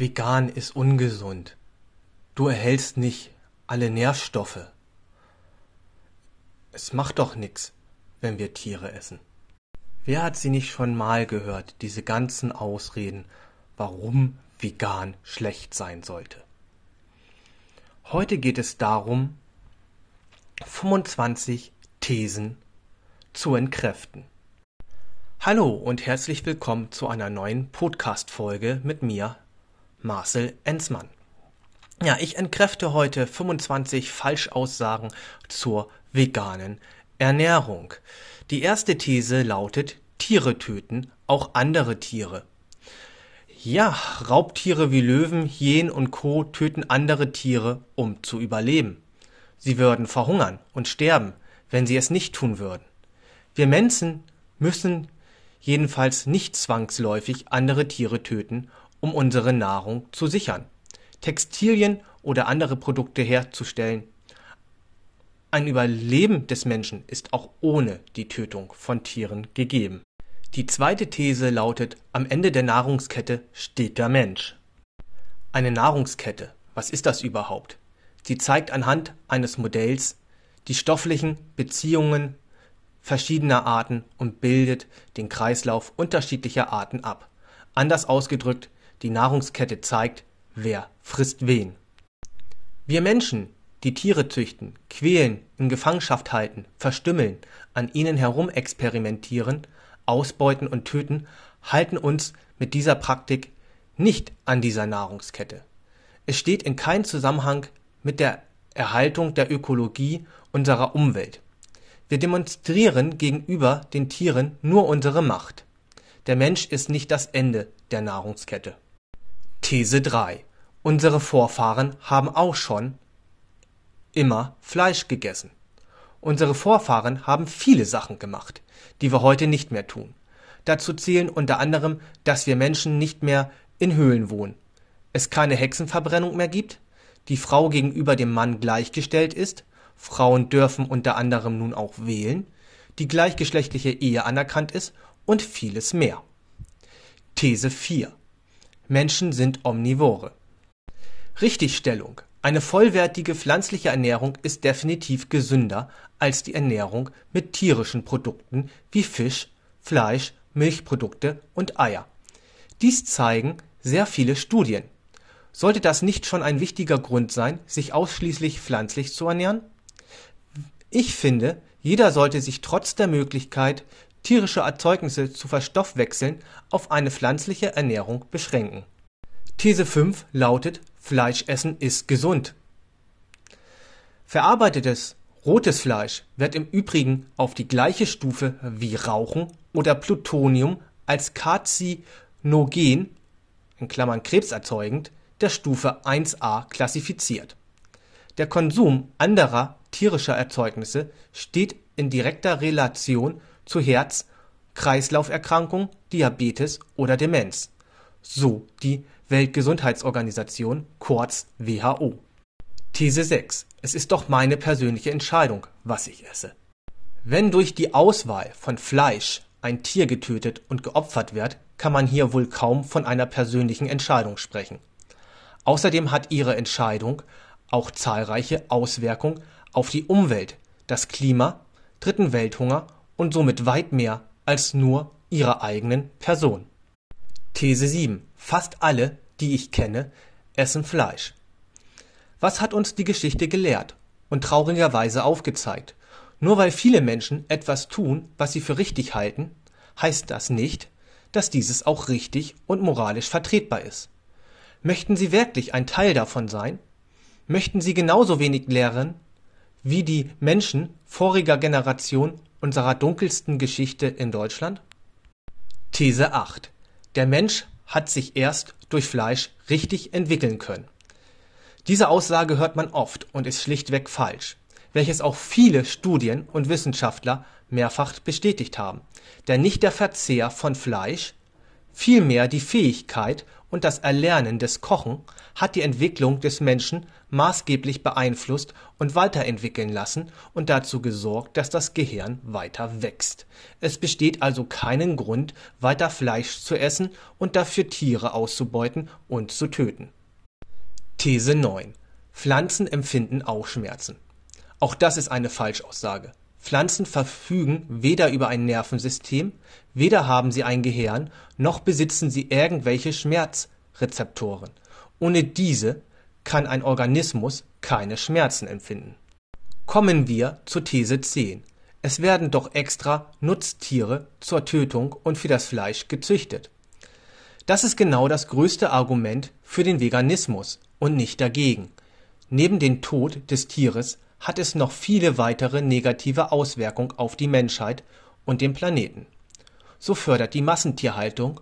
Vegan ist ungesund. Du erhältst nicht alle Nährstoffe. Es macht doch nix, wenn wir Tiere essen. Wer hat sie nicht schon mal gehört, diese ganzen Ausreden, warum vegan schlecht sein sollte? Heute geht es darum, 25 Thesen zu entkräften. Hallo und herzlich willkommen zu einer neuen Podcast-Folge mit mir, Marcel Enzmann. Ja, ich entkräfte heute 25 Falschaussagen zur veganen Ernährung. Die erste These lautet, Tiere töten, auch andere Tiere. Ja, Raubtiere wie Löwen, Hyänen und Co. töten andere Tiere, um zu überleben. Sie würden verhungern und sterben, wenn sie es nicht tun würden. Wir Menschen müssen jedenfalls nicht zwangsläufig andere Tiere töten, um unsere Nahrung zu sichern, Textilien oder andere Produkte herzustellen. Ein Überleben des Menschen ist auch ohne die Tötung von Tieren gegeben. Die zweite These lautet, am Ende der Nahrungskette steht der Mensch. Eine Nahrungskette, was ist das überhaupt? Sie zeigt anhand eines Modells die stofflichen Beziehungen verschiedener Arten und bildet den Kreislauf unterschiedlicher Arten ab. Anders ausgedrückt, die Nahrungskette zeigt, wer frisst wen. Wir Menschen, die Tiere züchten, quälen, in Gefangenschaft halten, verstümmeln, an ihnen herumexperimentieren, ausbeuten und töten, halten uns mit dieser Praktik nicht an dieser Nahrungskette. Es steht in keinem Zusammenhang mit der Erhaltung der Ökologie unserer Umwelt. Wir demonstrieren gegenüber den Tieren nur unsere Macht. Der Mensch ist nicht das Ende der Nahrungskette. These 3. Unsere Vorfahren haben auch schon immer Fleisch gegessen. Unsere Vorfahren haben viele Sachen gemacht, die wir heute nicht mehr tun. Dazu zählen unter anderem, dass wir Menschen nicht mehr in Höhlen wohnen, es keine Hexenverbrennung mehr gibt, die Frau gegenüber dem Mann gleichgestellt ist Frauen dürfen unter anderem nun auch wählen, die gleichgeschlechtliche Ehe anerkannt ist und vieles mehr. These 4. Menschen sind Omnivore. Richtigstellung. Eine vollwertige pflanzliche Ernährung ist definitiv gesünder als die Ernährung mit tierischen Produkten wie Fisch, Fleisch, Milchprodukte und Eier. Dies zeigen sehr viele Studien. Sollte das nicht schon ein wichtiger Grund sein, sich ausschließlich pflanzlich zu ernähren? Ich finde, jeder sollte sich trotz der Möglichkeit, tierische Erzeugnisse zu verstoffwechseln, auf eine pflanzliche Ernährung beschränken. These 5 lautet, Fleischessen ist gesund. Verarbeitetes rotes Fleisch wird im Übrigen auf die gleiche Stufe wie Rauchen oder Plutonium als Karzinogen in Klammern krebserzeugend der Stufe 1a klassifiziert. Der Konsum anderer tierischer Erzeugnisse steht in direkter Relation zu Herz Kreislauferkrankungen, Diabetes oder Demenz, so die Weltgesundheitsorganisation kurz WHO. These 6. Es ist doch meine persönliche Entscheidung, was ich esse. Wenn durch die Auswahl von Fleisch ein Tier getötet und geopfert wird, kann man hier wohl kaum von einer persönlichen Entscheidung sprechen. Außerdem hat ihre Entscheidung auch zahlreiche Auswirkungen auf die Umwelt, das Klima, Dritten Welthunger und somit weit mehr als nur ihrer eigenen Person. These 7. Fast alle, die ich kenne, essen Fleisch. Was hat uns die Geschichte gelehrt und traurigerweise aufgezeigt? Nur weil viele Menschen etwas tun, was sie für richtig halten, heißt das nicht, dass dieses auch richtig und moralisch vertretbar ist. Möchten Sie wirklich ein Teil davon sein? Möchten Sie genauso wenig lehren, wie die Menschen voriger Generation unserer dunkelsten Geschichte in Deutschland? These 8. Der Mensch hat sich erst durch Fleisch richtig entwickeln können. Diese Aussage hört man oft und ist schlichtweg falsch, welches auch viele Studien und Wissenschaftler mehrfach bestätigt haben. Denn nicht der Verzehr von Fleisch, vielmehr die Fähigkeit und das Erlernen des Kochen hat die Entwicklung des Menschen maßgeblich beeinflusst und weiterentwickeln lassen und dazu gesorgt, dass das Gehirn weiter wächst. Es besteht also keinen Grund, weiter Fleisch zu essen und dafür Tiere auszubeuten und zu töten. These 9. Pflanzen empfinden auch Schmerzen. Auch das ist eine Falschaussage. Pflanzen verfügen weder über ein Nervensystem, weder haben sie ein Gehirn, noch besitzen sie irgendwelche Schmerzrezeptoren. Ohne diese kann ein Organismus keine Schmerzen empfinden. Kommen wir zur These 10. Es werden doch extra Nutztiere zur Tötung und für das Fleisch gezüchtet. Das ist genau das größte Argument für den Veganismus und nicht dagegen. Neben dem Tod des Tieres hat es noch viele weitere negative Auswirkungen auf die Menschheit und den Planeten. So fördert die Massentierhaltung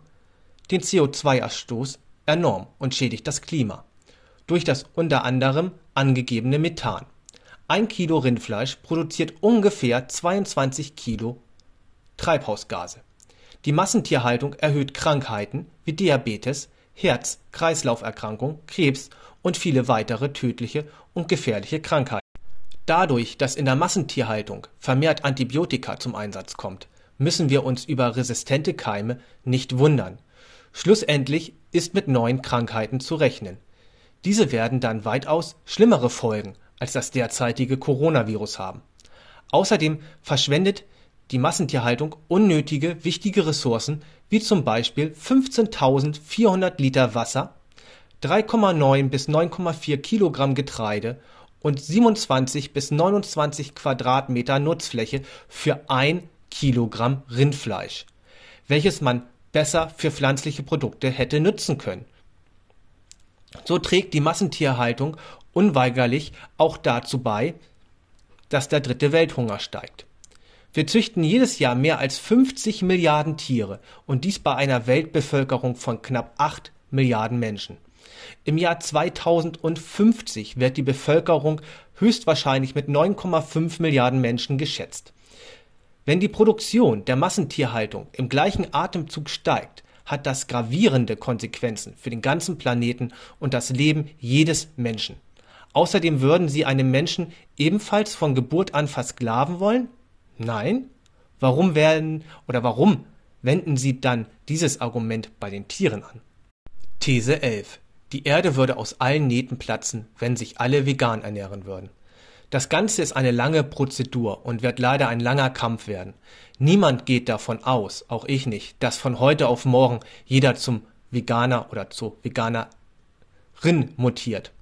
den CO2-Ausstoß enorm und schädigt das Klima durch das unter anderem angegebene Methan. Ein Kilo Rindfleisch produziert ungefähr 22 Kilo Treibhausgase. Die Massentierhaltung erhöht Krankheiten wie Diabetes, Herz-Kreislauferkrankung, Krebs und viele weitere tödliche und gefährliche Krankheiten. Dadurch, dass in der Massentierhaltung vermehrt Antibiotika zum Einsatz kommt, müssen wir uns über resistente Keime nicht wundern. Schlussendlich ist mit neuen Krankheiten zu rechnen. Diese werden dann weitaus schlimmere Folgen als das derzeitige Coronavirus haben. Außerdem verschwendet die Massentierhaltung unnötige, wichtige Ressourcen wie zum Beispiel 15.400 Liter Wasser, 3,9 bis 9,4 Kilogramm Getreide und 27 bis 29 Quadratmeter Nutzfläche für ein Kilogramm Rindfleisch, welches man besser für pflanzliche Produkte hätte nutzen können. So trägt die Massentierhaltung unweigerlich auch dazu bei, dass der dritte Welthunger steigt. Wir züchten jedes Jahr mehr als 50 Milliarden Tiere und dies bei einer Weltbevölkerung von knapp 8 Milliarden Menschen. Im Jahr 2050 wird die Bevölkerung höchstwahrscheinlich mit 9,5 Milliarden Menschen geschätzt. Wenn die Produktion der Massentierhaltung im gleichen Atemzug steigt, hat das gravierende Konsequenzen für den ganzen Planeten und das Leben jedes Menschen. Außerdem würden sie einem Menschen ebenfalls von Geburt an versklaven wollen? Nein? Warum werden oder warum wenden sie dann dieses Argument bei den Tieren an? These 11. Die Erde würde aus allen Nähten platzen, wenn sich alle vegan ernähren würden. Das Ganze ist eine lange Prozedur und wird leider ein langer Kampf werden. Niemand geht davon aus, auch ich nicht, dass von heute auf morgen jeder zum Veganer oder zur Veganerin mutiert.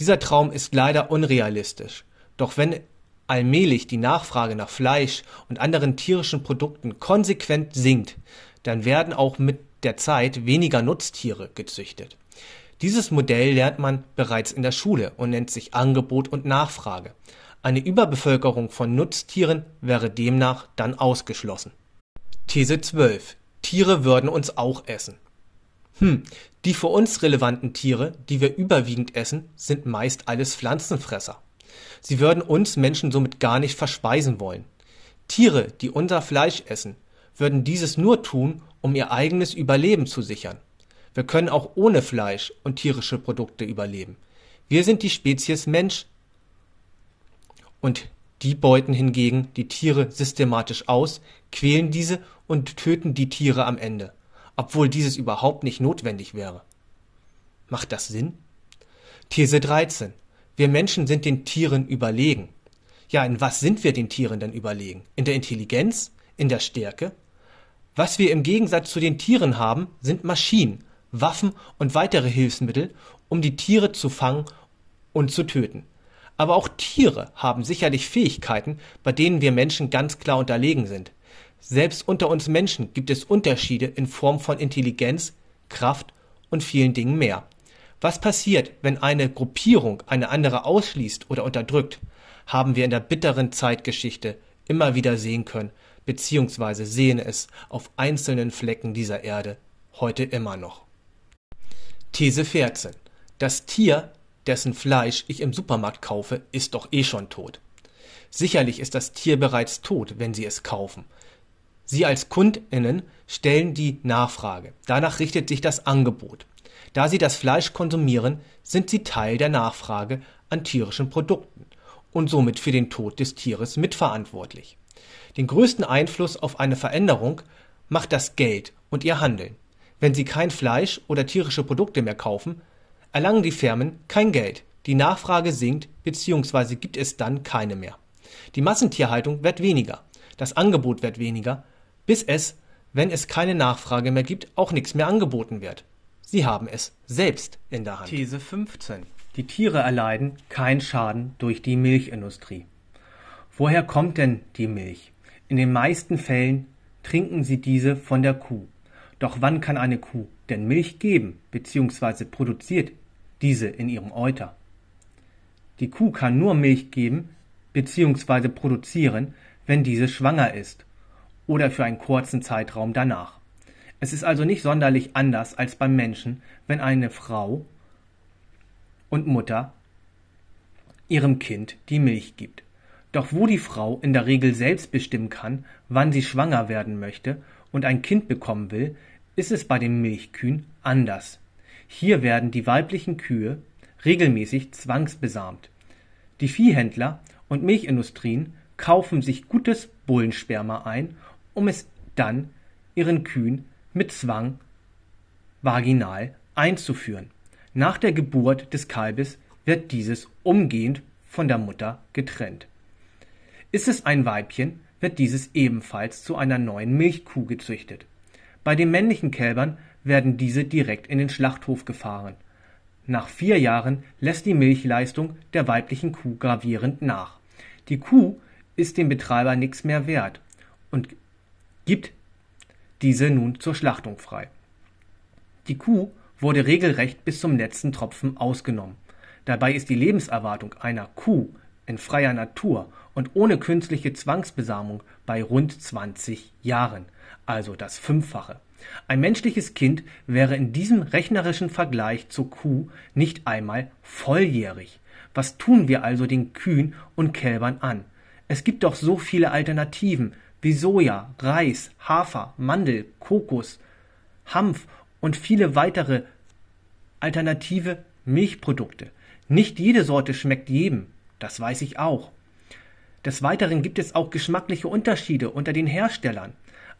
Dieser Traum ist leider unrealistisch. Doch wenn allmählich die Nachfrage nach Fleisch und anderen tierischen Produkten konsequent sinkt, dann werden auch mit der Zeit weniger Nutztiere gezüchtet. Dieses Modell lernt man bereits in der Schule und nennt sich Angebot und Nachfrage. Eine Überbevölkerung von Nutztieren wäre demnach dann ausgeschlossen. These 12. Tiere würden uns auch essen. Hm, die für uns relevanten Tiere, die wir überwiegend essen, sind meist alles Pflanzenfresser. Sie würden uns Menschen somit gar nicht verspeisen wollen. Tiere, die unser Fleisch essen, würden dieses nur tun, um ihr eigenes Überleben zu sichern. Wir können auch ohne Fleisch und tierische Produkte überleben. Wir sind die Spezies Mensch. Und die beuten hingegen die Tiere systematisch aus, quälen diese und töten die Tiere am Ende, obwohl dieses überhaupt nicht notwendig wäre. Macht das Sinn? These 13. Wir Menschen sind den Tieren überlegen. Ja, in was sind wir den Tieren denn überlegen? In der Intelligenz? In der Stärke? Was wir im Gegensatz zu den Tieren haben, sind Maschinen, Waffen und weitere Hilfsmittel, um die Tiere zu fangen und zu töten. Aber auch Tiere haben sicherlich Fähigkeiten, bei denen wir Menschen ganz klar unterlegen sind. Selbst unter uns Menschen gibt es Unterschiede in Form von Intelligenz, Kraft und vielen Dingen mehr. Was passiert, wenn eine Gruppierung eine andere ausschließt oder unterdrückt, haben wir in der bitteren Zeitgeschichte immer wieder sehen können, beziehungsweise sehen es auf einzelnen Flecken dieser Erde heute immer noch. These 14. Das Tier, dessen Fleisch ich im Supermarkt kaufe, ist doch eh schon tot. Sicherlich ist das Tier bereits tot, wenn Sie es kaufen. Sie als Kundinnen stellen die Nachfrage. Danach richtet sich das Angebot. Da sie das Fleisch konsumieren, sind sie Teil der Nachfrage an tierischen Produkten und somit für den Tod des Tieres mitverantwortlich. Den größten Einfluss auf eine Veränderung macht das Geld und ihr Handeln. Wenn sie kein Fleisch oder tierische Produkte mehr kaufen, erlangen die Firmen kein Geld, die Nachfrage sinkt bzw. gibt es dann keine mehr. Die Massentierhaltung wird weniger, das Angebot wird weniger, bis es, wenn es keine Nachfrage mehr gibt, auch nichts mehr angeboten wird. Sie haben es selbst in der Hand. These 15. Die Tiere erleiden keinen Schaden durch die Milchindustrie. Woher kommt denn die Milch? In den meisten Fällen trinken sie diese von der Kuh. Doch wann kann eine Kuh denn Milch geben bzw. produziert diese in ihrem Euter? Die Kuh kann nur Milch geben bzw. produzieren, wenn diese schwanger ist oder für einen kurzen Zeitraum danach. Es ist also nicht sonderlich anders als beim Menschen, wenn eine Frau und Mutter ihrem Kind die Milch gibt. Doch wo die Frau in der Regel selbst bestimmen kann, wann sie schwanger werden möchte und ein Kind bekommen will, ist es bei den Milchkühen anders. Hier werden die weiblichen Kühe regelmäßig zwangsbesamt. Die Viehhändler und Milchindustrien kaufen sich gutes Bullensperma ein, um es dann ihren Kühen mit Zwang vaginal einzuführen. Nach der Geburt des Kalbes wird dieses umgehend von der Mutter getrennt. Ist es ein Weibchen, wird dieses ebenfalls zu einer neuen Milchkuh gezüchtet. Bei den männlichen Kälbern werden diese direkt in den Schlachthof gefahren. Nach vier Jahren lässt die Milchleistung der weiblichen Kuh gravierend nach. Die Kuh ist dem Betreiber nichts mehr wert und gibt diese nun zur Schlachtung frei. Die Kuh wurde regelrecht bis zum letzten Tropfen ausgenommen. Dabei ist die Lebenserwartung einer Kuh in freier Natur und ohne künstliche Zwangsbesamung bei rund 20 Jahren, also das Fünffache. Ein menschliches Kind wäre in diesem rechnerischen Vergleich zur Kuh nicht einmal volljährig. Was tun wir also den Kühen und Kälbern an? Es gibt doch so viele Alternativen wie Soja, Reis, Hafer, Mandel, Kokos, Hanf und viele weitere alternative Milchprodukte. Nicht jede Sorte schmeckt jedem, das weiß ich auch. Des Weiteren gibt es auch geschmackliche Unterschiede unter den Herstellern.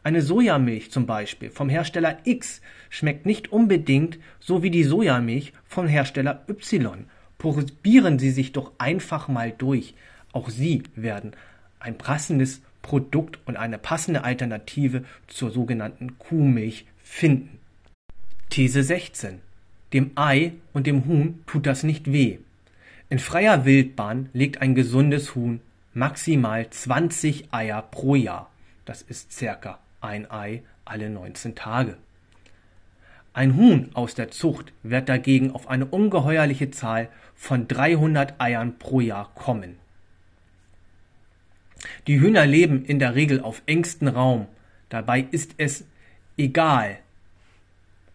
Eine Sojamilch zum Beispiel vom Hersteller X schmeckt nicht unbedingt so wie die Sojamilch vom Hersteller Y. Probieren Sie sich doch einfach mal durch. Auch Sie werden ein passendes Produkt und eine passende Alternative zur sogenannten Kuhmilch finden. These 16. Dem Ei und dem Huhn tut das nicht weh. In freier Wildbahn legt ein gesundes Huhn maximal 20 Eier pro Jahr. Das ist circa ein Ei alle 19 Tage. Ein Huhn aus der Zucht wird dagegen auf eine ungeheuerliche Zahl von 300 Eiern pro Jahr kommen. Die Hühner leben in der Regel auf engstem Raum. Dabei ist es egal,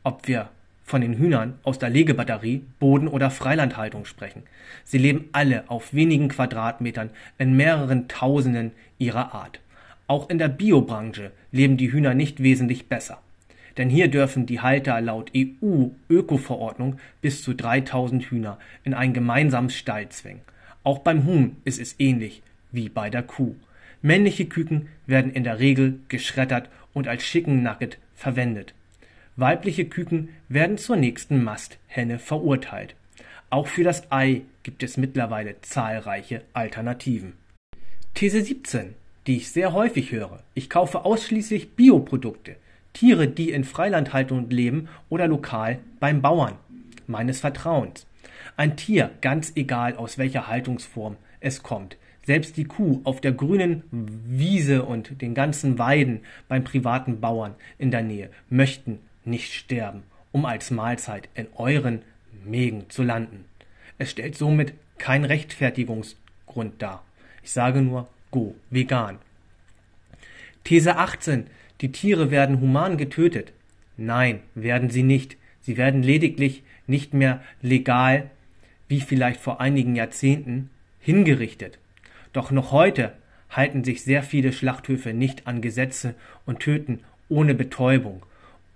ob wir von den Hühnern aus der Legebatterie, Boden- oder Freilandhaltung sprechen. Sie leben alle auf wenigen Quadratmetern in mehreren Tausenden ihrer Art. Auch in der Biobranche leben die Hühner nicht wesentlich besser. Denn hier dürfen die Halter laut EU-Öko-Verordnung bis zu 3000 Hühner in einen gemeinsamen Stall zwingen. Auch beim Huhn ist es ähnlich wie bei der Kuh. Männliche Küken werden in der Regel geschreddert und als Chicken Nugget verwendet. Weibliche Küken werden zur nächsten Masthenne verurteilt. Auch für das Ei gibt es mittlerweile zahlreiche Alternativen. These 17, die ich sehr häufig höre. Ich kaufe ausschließlich Bioprodukte. Tiere, die in Freilandhaltung leben oder lokal beim Bauern meines Vertrauens. Ein Tier, ganz egal aus welcher Haltungsform es kommt. Selbst die Kuh auf der grünen Wiese und den ganzen Weiden beim privaten Bauern in der Nähe möchten nicht sterben, um als Mahlzeit in euren Mägen zu landen. Es stellt somit keinen Rechtfertigungsgrund dar. Ich sage nur, go, vegan. These 18. Die Tiere werden human getötet. Nein, werden sie nicht. Sie werden lediglich nicht mehr legal, wie vielleicht vor einigen Jahrzehnten, hingerichtet. Doch noch heute halten sich sehr viele Schlachthöfe nicht an Gesetze und töten ohne Betäubung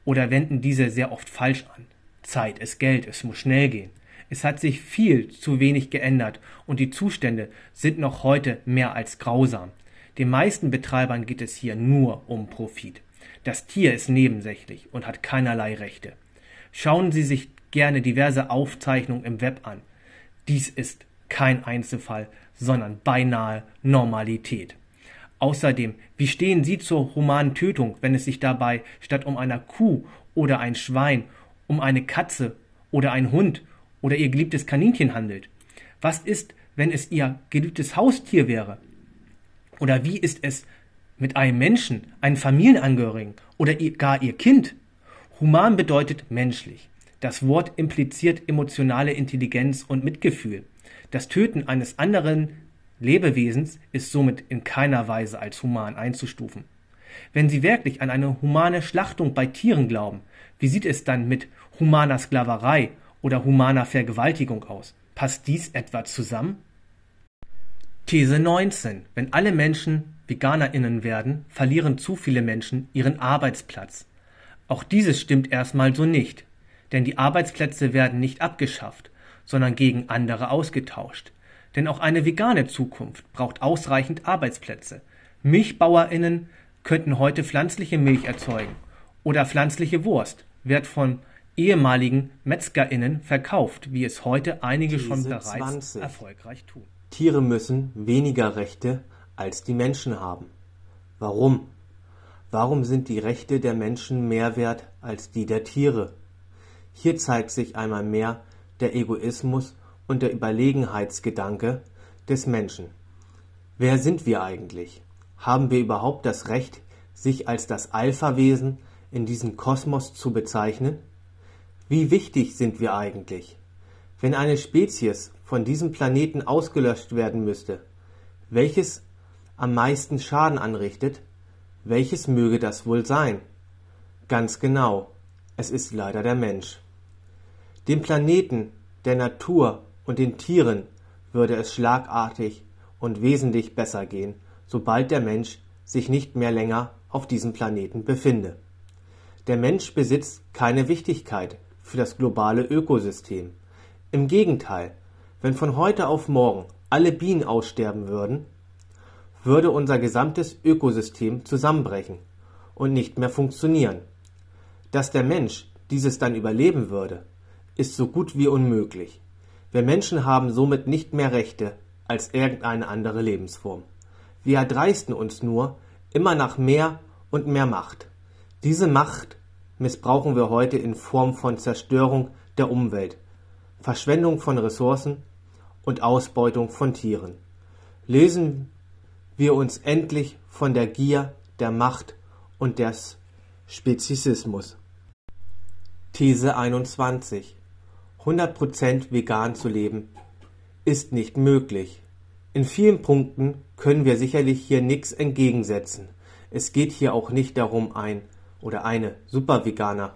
oder wenden diese sehr oft falsch an. Zeit ist Geld, es muss schnell gehen. Es hat sich viel zu wenig geändert und die Zustände sind noch heute mehr als grausam. Den meisten Betreibern geht es hier nur um Profit. Das Tier ist nebensächlich und hat keinerlei Rechte. Schauen Sie sich gerne diverse Aufzeichnungen im Web an. Dies ist kein Einzelfall, sondern beinahe Normalität. Außerdem, wie stehen Sie zur humanen Tötung, wenn es sich dabei statt um einer Kuh oder ein Schwein um eine Katze oder ein Hund oder Ihr geliebtes Kaninchen handelt? Was ist, wenn es Ihr geliebtes Haustier wäre? Oder wie ist es mit einem Menschen, einem Familienangehörigen oder gar Ihr Kind? Human bedeutet menschlich. Das Wort impliziert emotionale Intelligenz und Mitgefühl. Das Töten eines anderen Lebewesens ist somit in keiner Weise als human einzustufen. Wenn Sie wirklich an eine humane Schlachtung bei Tieren glauben, wie sieht es dann mit humaner Sklaverei oder humaner Vergewaltigung aus? Passt dies etwa zusammen? These 19. Wenn alle Menschen VeganerInnen werden, verlieren zu viele Menschen ihren Arbeitsplatz. Auch dieses stimmt erstmal so nicht, denn die Arbeitsplätze werden nicht abgeschafft, sondern gegen andere ausgetauscht. Denn auch eine vegane Zukunft braucht ausreichend Arbeitsplätze. MilchbauerInnen könnten heute pflanzliche Milch erzeugen oder pflanzliche Wurst wird von ehemaligen MetzgerInnen verkauft, wie es heute einige These schon bereits 20. erfolgreich tun. Tiere müssen weniger Rechte als die Menschen haben. Warum? Warum sind die Rechte der Menschen mehr wert als die der Tiere? Hier zeigt sich einmal mehr der Egoismus und der Überlegenheitsgedanke des Menschen. Wer sind wir eigentlich? Haben wir überhaupt das Recht, sich als das Alpha-Wesen in diesem Kosmos zu bezeichnen? Wie wichtig sind wir eigentlich? Wenn eine Spezies von diesem Planeten ausgelöscht werden müsste, welches am meisten Schaden anrichtet, welches möge das wohl sein? Ganz genau, es ist leider der Mensch. Dem Planeten, der Natur und den Tieren würde es schlagartig und wesentlich besser gehen, sobald der Mensch sich nicht mehr länger auf diesem Planeten befinde. Der Mensch besitzt keine Wichtigkeit für das globale Ökosystem. Im Gegenteil, wenn von heute auf morgen alle Bienen aussterben würden, würde unser gesamtes Ökosystem zusammenbrechen und nicht mehr funktionieren. Dass der Mensch dieses dann überleben würde, ist so gut wie unmöglich. Wir Menschen haben somit nicht mehr Rechte als irgendeine andere Lebensform. Wir erdreisten uns nur immer nach mehr und mehr Macht. Diese Macht missbrauchen wir heute in Form von Zerstörung der Umwelt, Verschwendung von Ressourcen und Ausbeutung von Tieren. Lösen wir uns endlich von der Gier, der Macht und des Speziesismus. These 21 100% vegan zu leben ist nicht möglich. In vielen Punkten können wir sicherlich hier nichts entgegensetzen. Es geht hier auch nicht darum, ein oder eine Superveganer,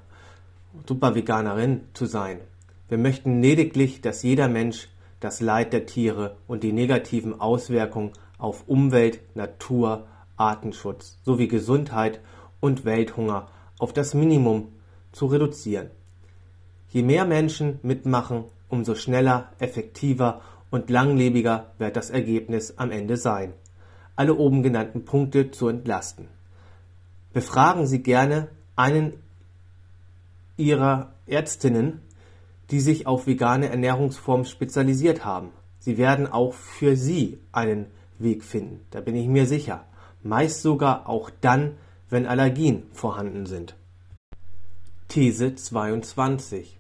Superveganerin zu sein. Wir möchten lediglich, dass jeder Mensch das Leid der Tiere und die negativen Auswirkungen auf Umwelt, Natur, Artenschutz sowie Gesundheit und Welthunger auf das Minimum zu reduzieren. Je mehr Menschen mitmachen, umso schneller, effektiver und langlebiger wird das Ergebnis am Ende sein, alle oben genannten Punkte zu entlasten. Befragen Sie gerne einen Ihrer Ärztinnen, die sich auf vegane Ernährungsformen spezialisiert haben. Sie werden auch für Sie einen Weg finden, da bin ich mir sicher. Meist sogar auch dann, wenn Allergien vorhanden sind. These 22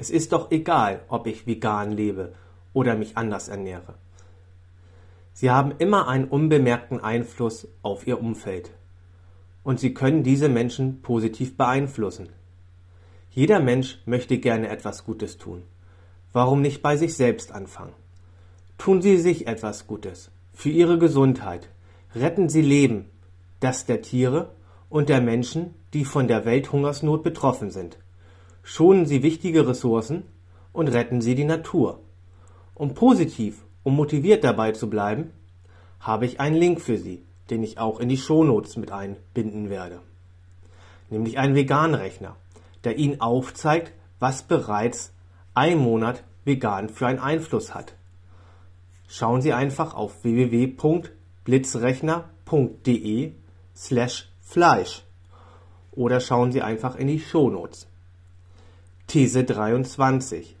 es ist doch egal, ob ich vegan lebe oder mich anders ernähre. Sie haben immer einen unbemerkten Einfluss auf ihr Umfeld. Und sie können diese Menschen positiv beeinflussen. Jeder Mensch möchte gerne etwas Gutes tun. Warum nicht bei sich selbst anfangen? Tun Sie sich etwas Gutes für Ihre Gesundheit. Retten Sie Leben, das der Tiere und der Menschen, die von der Welthungersnot betroffen sind. Schonen Sie wichtige Ressourcen und retten Sie die Natur. Um positiv und motiviert dabei zu bleiben, habe ich einen Link für Sie, den ich auch in die Shownotes mit einbinden werde. Nämlich einen Veganrechner, der Ihnen aufzeigt, was bereits ein Monat vegan für einen Einfluss hat. Schauen Sie einfach auf www.blitzrechner.de slash Fleisch oder schauen Sie einfach in die Shownotes. These 23.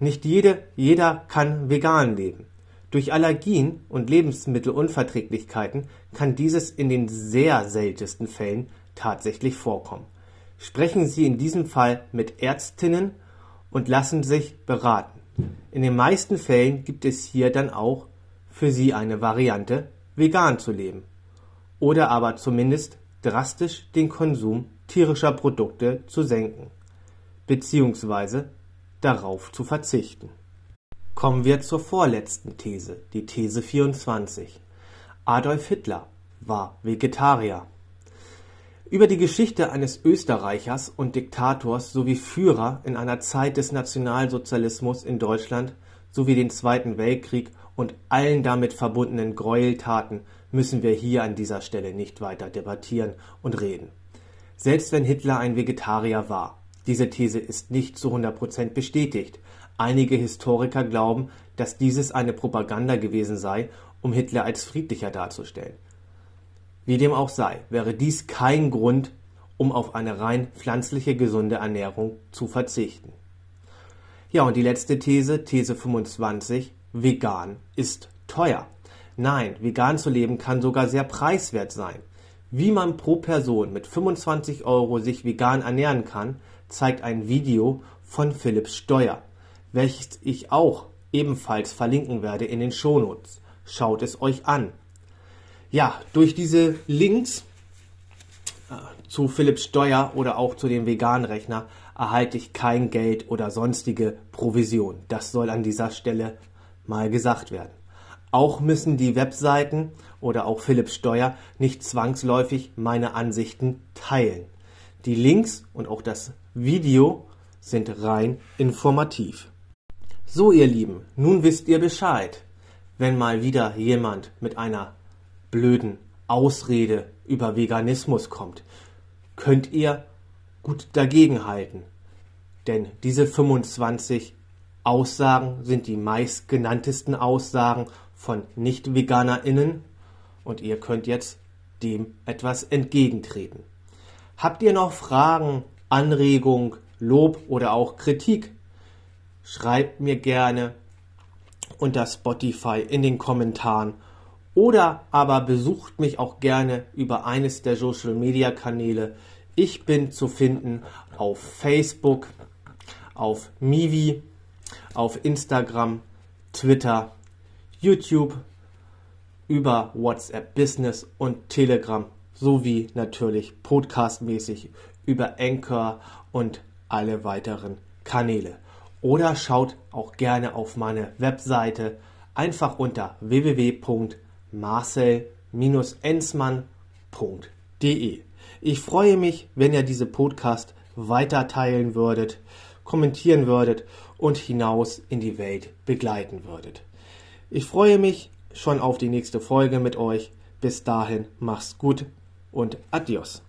Nicht jede, jeder kann vegan leben. Durch Allergien und Lebensmittelunverträglichkeiten kann dieses in den sehr seltensten Fällen tatsächlich vorkommen. Sprechen Sie in diesem Fall mit Ärztinnen und lassen sich beraten. In den meisten Fällen gibt es hier dann auch für Sie eine Variante, vegan zu leben. Oder aber zumindest drastisch den Konsum tierischer Produkte zu senken, beziehungsweise darauf zu verzichten. Kommen wir zur vorletzten These, die These 24. Adolf Hitler war Vegetarier. Über die Geschichte eines Österreichers und Diktators sowie Führer in einer Zeit des Nationalsozialismus in Deutschland sowie den Zweiten Weltkrieg und allen damit verbundenen Gräueltaten müssen wir hier an dieser Stelle nicht weiter debattieren und reden. Selbst wenn Hitler ein Vegetarier war, diese These ist nicht zu 100% bestätigt. Einige Historiker glauben, dass dieses eine Propaganda gewesen sei, um Hitler als friedlicher darzustellen. Wie dem auch sei, wäre dies kein Grund, um auf eine rein pflanzliche gesunde Ernährung zu verzichten. Ja, und die letzte These, These 25, vegan ist teuer. Nein, vegan zu leben kann sogar sehr preiswert sein. Wie man pro Person mit 25 Euro sich vegan ernähren kann, zeigt ein Video von Philipp Steuer, welches ich auch ebenfalls verlinken werde in den Shownotes. Schaut es euch an. Ja, durch diese Links äh, zu Philipp Steuer oder auch zu dem Veganrechner erhalte ich kein Geld oder sonstige Provision. Das soll an dieser Stelle mal gesagt werden. Auch müssen die Webseiten oder auch Philipp Steuer nicht zwangsläufig meine Ansichten teilen. Die Links und auch das Video sind rein informativ. So, ihr Lieben, nun wisst ihr Bescheid. Wenn mal wieder jemand mit einer blöden Ausrede über Veganismus kommt, könnt ihr gut dagegenhalten. Denn diese 25 Aussagen sind die meistgenanntesten Aussagen von Nicht-VeganerInnen und ihr könnt jetzt dem etwas entgegentreten. Habt ihr noch Fragen, Anregungen, Lob oder auch Kritik? Schreibt mir gerne unter Spotify in den Kommentaren oder aber besucht mich auch gerne über eines der Social Media Kanäle. Ich bin zu finden auf Facebook, auf Mivi, auf Instagram, Twitter, YouTube, über WhatsApp Business und Telegram sowie natürlich podcastmäßig über Anchor und alle weiteren Kanäle. Oder schaut auch gerne auf meine Webseite einfach unter www marcel-ensmann.de. Ich freue mich, wenn ihr diese Podcast weiter teilen würdet, kommentieren würdet und hinaus in die Welt begleiten würdet. Ich freue mich schon auf die nächste Folge mit euch. Bis dahin, mach's gut und adios.